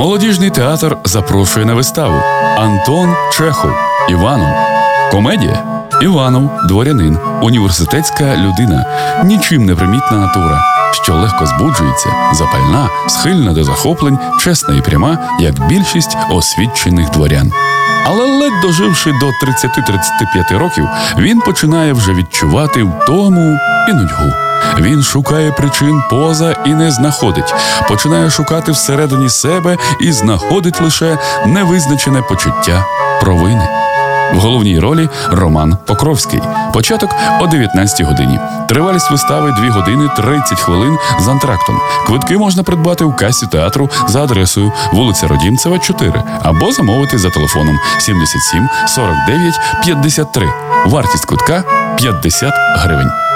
Молодіжний театр запрошує на виставу. Антон Чехов. Іванов. Комедія. Іванов, дворянин, університетська людина, нічим не примітна натура, що легко збуджується, запальна, схильна до захоплень, чесна і пряма, як більшість освічених дворян. Але ледь доживши до 30-35 років, він починає вже відчувати втому і нудьгу. Він шукає причин поза і не знаходить, починає шукати всередині себе і знаходить лише невизначене почуття провини. В головній ролі Роман Покровський. Початок о 19 годині. Тривалість вистави 2 години 30 хвилин з антрактом. Квитки можна придбати у касі театру за адресою вулиця Родімцева, 4 або замовити за телефоном 77 49 53. Вартість квитка 50 гривень.